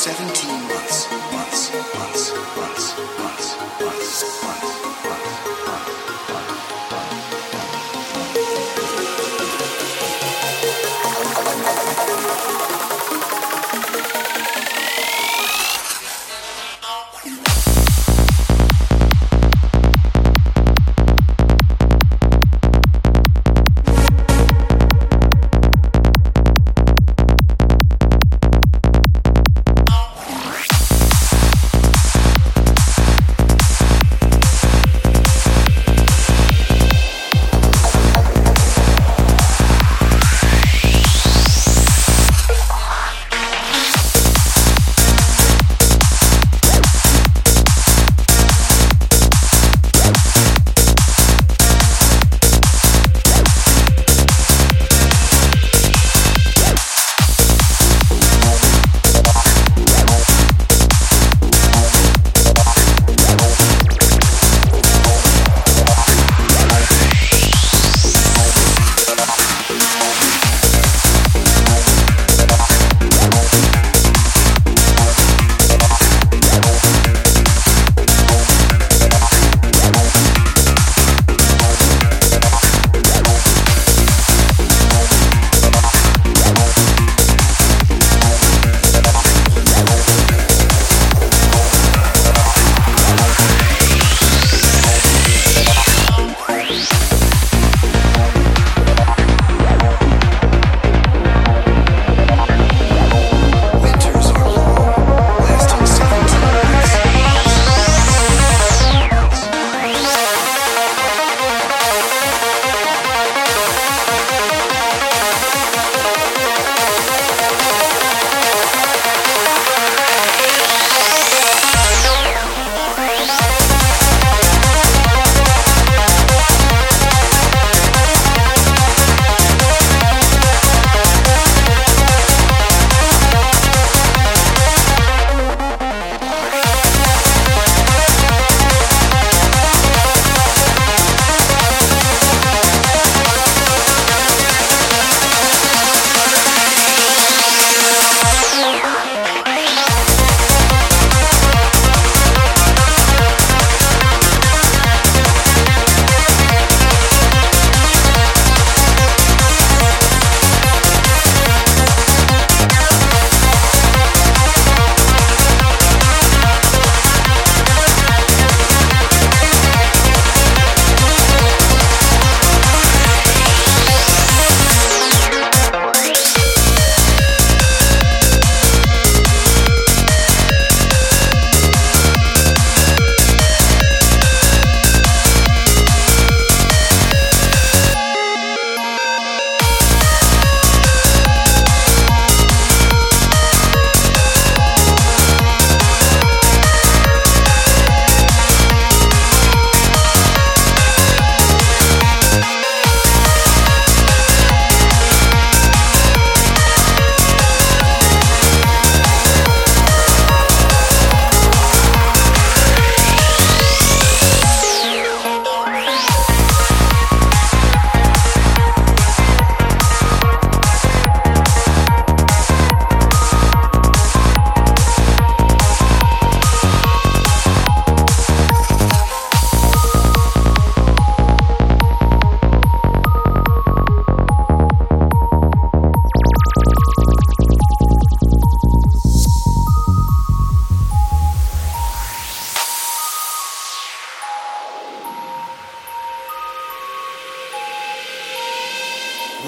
17 months, months, months, months, months, months, months.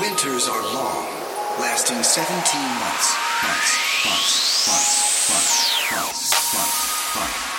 Winters are long, lasting 17 months, months, months, months, months, months, months, months.